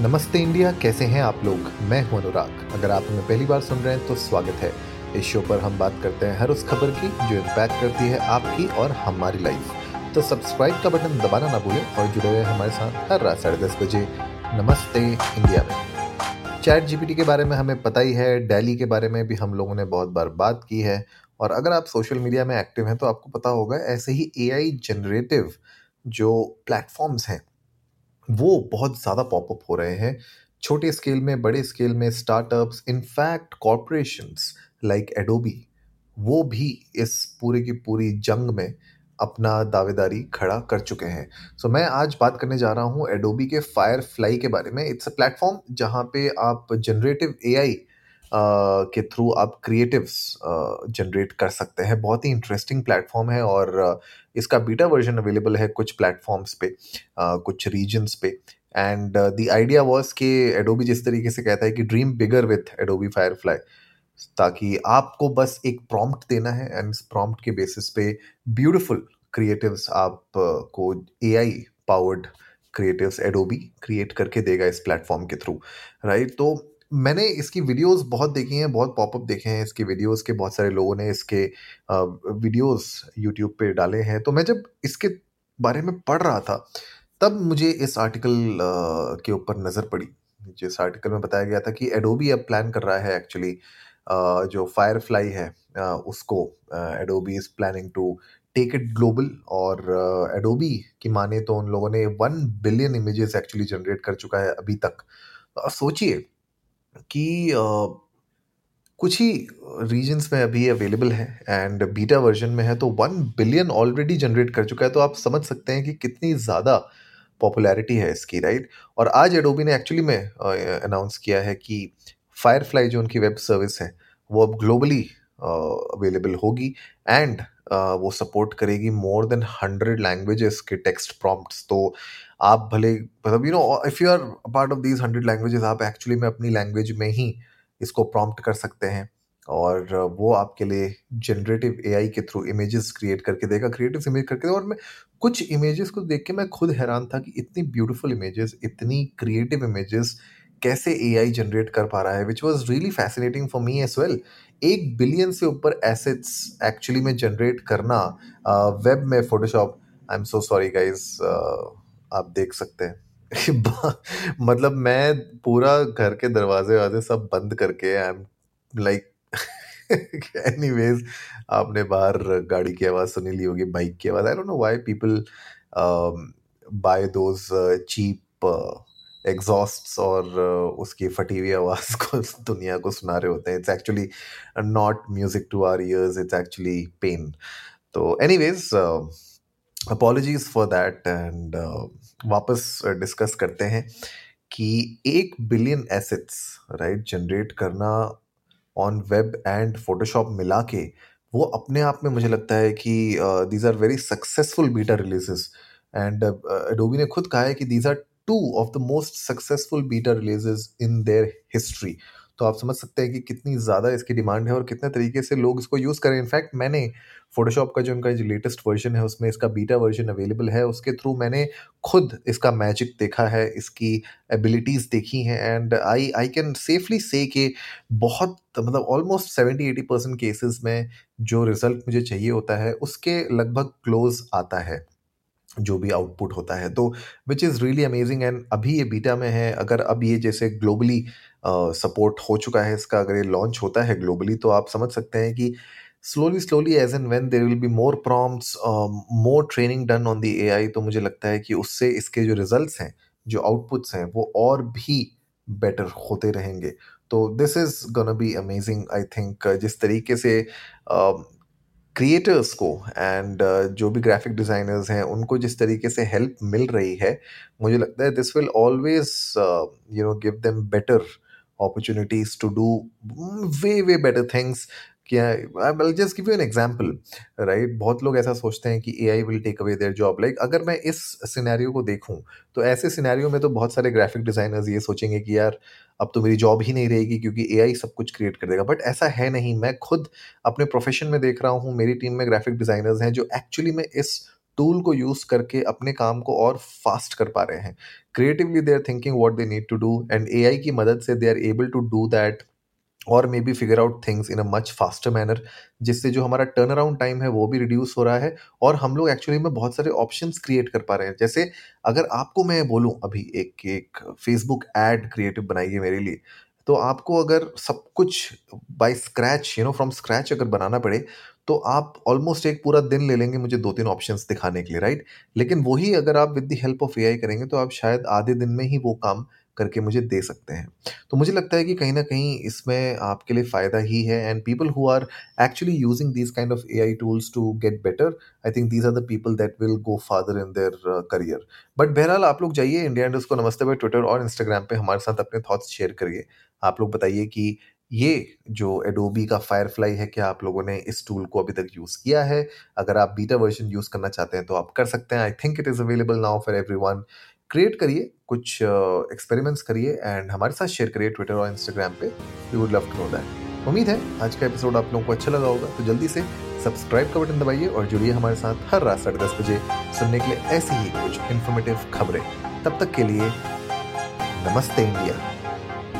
नमस्ते इंडिया, कैसे हैं आप लोग? मैं हूँ अनुराग। अगर आप हमें पहली बार सुन रहे हैं तो स्वागत है। इस शो पर हम बात करते हैं हर उस खबर की, जो इम्पैक्ट करती है आपकी और हमारी लाइफ तो सब्सक्राइब का बटन दबाना ना भूलें और जुड़े रहे हमारे साथ हर रात साढ़े दस बजे। नमस्ते इंडिया। में चैट जीपीटी के बारे में हमें पता ही है, डेली के बारे में भी हम लोगों ने बहुत बार बात की है। और अगर आप सोशल मीडिया में एक्टिव हैं तो आपको पता होगा, ऐसे ही एआई जनरेटिव जो प्लेटफॉर्म्स हैं वो बहुत ज़्यादा पॉपअप हो रहे हैं। छोटे स्केल में बड़े स्केल में startups in fact corporations like Adobe वो भी इस पूरे की पूरी जंग में अपना दावेदारी खड़ा कर चुके हैं। सो so, मैं आज बात करने जा रहा हूँ एडोबी के फायर फ्लाई के बारे में। इट्स अ प्लेटफॉर्म जहाँ पे आप जनरेटिव एआई के थ्रू आप क्रिएटिव्स जनरेट कर सकते हैं। बहुत ही इंटरेस्टिंग प्लेटफॉर्म है और इसका बीटा वर्जन अवेलेबल है कुछ प्लेटफॉर्म्स पे कुछ रीजन्स पे। एंड द आइडिया वॉज़ कि एडोबी जिस तरीके से कहता है कि dream bigger with Adobe Firefly ताकि आपको बस एक प्रॉम्प्ट देना है एंड इस प्रॉम्प्ट के बेसिस पे ब्यूटिफुल क्रिएटिव्स आप को AI powered creatives Adobe create करके देगा इस प्लेटफॉर्म के थ्रू राइट तो मैंने इसकी वीडियोस बहुत देखी हैं, बहुत पॉपअप देखे हैं, इसके वीडियोस के बहुत सारे लोगों ने इसके वीडियोस यूट्यूब पे डाले हैं। तो मैं जब इसके बारे में पढ़ रहा था, तब मुझे इस आर्टिकल के ऊपर नज़र पड़ी। जिस आर्टिकल में बताया गया था कि एडोबी अब प्लान कर रहा है एक्चुअली जो फायर फ्लाई है उसको Adobe is planning to take it global और एडोबी की माने तो उन लोगों ने one billion images actually generate कर चुका है अभी तक। सोचिए कि कुछ ही रीजन्स में अभी अवेलेबल है एंड बीटा वर्जन में है तो वन बिलियन ऑलरेडी जनरेट कर चुका है तो आप समझ सकते हैं कि कितनी ज़्यादा पॉपुलैरिटी है इसकी राइट और आज एडोबी ने एक्चुअली में अनाउंस किया है कि फायरफ्लाई जो उनकी वेब सर्विस है, वो अब ग्लोबली अवेलेबल होगी एंड वो सपोर्ट करेगी मोर देन हंड्रेड लैंग्वेजेस के टेक्स्ट प्रॉम्प्ट्स तो आप भले मतलब you know if you are part of these hundred languages आप एक्चुअली में अपनी लैंग्वेज में ही इसको प्रॉम्प्ट कर सकते हैं और वो आपके लिए जनरेटिव एआई के थ्रू इमेजेस क्रिएट करके देगा क्रिएटिव इमेज करके देगा और मैं कुछ इमेजेस को देख के मैं खुद हैरान था कि इतनी ब्यूटीफुल इमेजेस इतनी क्रिएटिव इमेजेस कैसे एआई जनरेट कर पा रहा है which was really fascinating for me as well एक बिलियन से ऊपर एसेट्स एक्चुअली में जनरेट करना वेब में Photoshop I am so sorry guys आप देख सकते हैं। मतलब मैं पूरा घर के दरवाजे वाजे सब बंद करके I am like anyways आपने बाहर गाड़ी की आवाज़ सुनी ली होगी बाइक की आवाज़ I don't know why people buy those cheap exhausts और uh, उसकी फटी हुई आवाज़ को दुनिया को सुना रहे होते हैं। It's actually not music to our ears it's actually pain तो anyways apologies for that and वापस डिस्कस करते हैं कि एक बिलियन एसेट्स राइट जनरेट करना ऑन वेब एंड फोटोशॉप मिला के वो अपने आप में मुझे लगता है कि these are very successful beta releases and Adobe ने खुद कहा है कि these are two of the most successful beta releases in their history तो आप समझ सकते हैं कि कितनी ज़्यादा इसकी डिमांड है और कितने तरीके से लोग इसको यूज़ करें। इनफैक्ट मैंने फोटोशॉप का जो उनका जो लेटेस्ट वर्जन है, उसमें इसका बीटा वर्जन अवेलेबल है। उसके थ्रू मैंने खुद इसका मैजिक देखा है, इसकी एबिलिटीज़ देखी हैं। And I I can safely say कि बहुत मतलब almost seventy eighty percent cases में जो रिज़ल्ट मुझे चाहिए होता है, उसके लगभग क्लोज आता है। जो भी आउटपुट होता है। तो which is really amazing and अभी ये बीटा में है। अगर अब ये जैसे ग्लोबली सपोर्ट हो चुका है इसका, अगर ये लॉन्च होता है ग्लोबली तो आप समझ सकते हैं कि slowly slowly as and when there will be more prompts more training done on the A I तो मुझे लगता है कि उससे इसके जो रिज़ल्ट हैं, जो आउटपुट्स हैं, वो और भी बेटर होते रहेंगे। तो this is gonna be amazing I think जिस तरीके से क्रिएटर्स को एंड uh, जो भी ग्राफिक डिज़ाइनर्स हैं उनको जिस तरीके से हेल्प मिल रही है मुझे लगता है this will always you know give them better opportunities to do way way better things I just give you an example right बहुत लोग ऐसा सोचते हैं कि A I will take away their job like अगर मैं इस सिनेरियो को देखूँ तो ऐसे सिनेरियो में तो बहुत सारे ग्राफिक डिज़ाइनर्स ये सोचेंगे कि यार, अब तो मेरी जॉब ही नहीं रहेगी क्योंकि ए आई सब कुछ क्रिएट कर देगा। बट ऐसा है नहीं। मैं खुद अपने प्रोफेशन में देख रहा हूँ, मेरी टीम में ग्राफिक डिज़ाइनर्स हैं जो एक्चुअली में इस टूल को यूज़ करके अपने काम को और फास्ट कर पा रहे हैं। Creatively they are thinking what they need to do and AI की मदद से they are able to do that और maybe figure out things in a much faster manner जिससे जो हमारा टर्न अराउंड टाइम है, वो भी रिड्यूस हो रहा है और हम लोग एक्चुअली में बहुत सारे ऑप्शंस क्रिएट कर पा रहे हैं। जैसे अगर आपको मैं बोलूँ अभी एक एक फेसबुक एड क्रिएटिव बनाइए मेरे लिए तो आपको अगर सब कुछ by scratch you know from scratch अगर बनाना पड़े तो आप ऑलमोस्ट एक पूरा दिन ले लेंगे मुझे दो तीन ऑप्शंस दिखाने के लिए राइट लेकिन वही अगर आप with the help of AI करेंगे तो आप शायद आधे दिन में ही वो काम करके मुझे दे सकते हैं। तो मुझे लगता है कि कहीं ना कहीं इसमें आपके लिए फ़ायदा ही है and people who are actually using these kind of A I tools to get better I think these are the people that will go farther in their career but बहरहाल आप लोग जाइए इंडिया इंडस्ट को नमस्ते भाई ट्विटर और Instagram पर हमारे साथ अपने थाट्स शेयर करिए। आप लोग बताइए कि ये जो एडोबी का फायरफ्लाई है, क्या आप लोगों ने इस टूल को अभी तक यूज़ किया है? अगर आप बीटा वर्जन यूज़ करना चाहते हैं तो आप कर सकते हैं। I think it is available now for every create करिए, कुछ एक्सपेरिमेंट्स करिए एंड हमारे साथ शेयर करिए ट्विटर और इंस्टाग्राम पे। We would love to know that उम्मीद है, आज का एपिसोड आप लोगों को अच्छा लगा होगा तो जल्दी से सब्सक्राइब का बटन दबाइए और जुड़िए हमारे साथ हर रात साढ़े दस बजे सुनने के लिए ऐसी ही कुछ इन्फॉर्मेटिव खबरें। तब तक के लिए, नमस्ते इंडिया।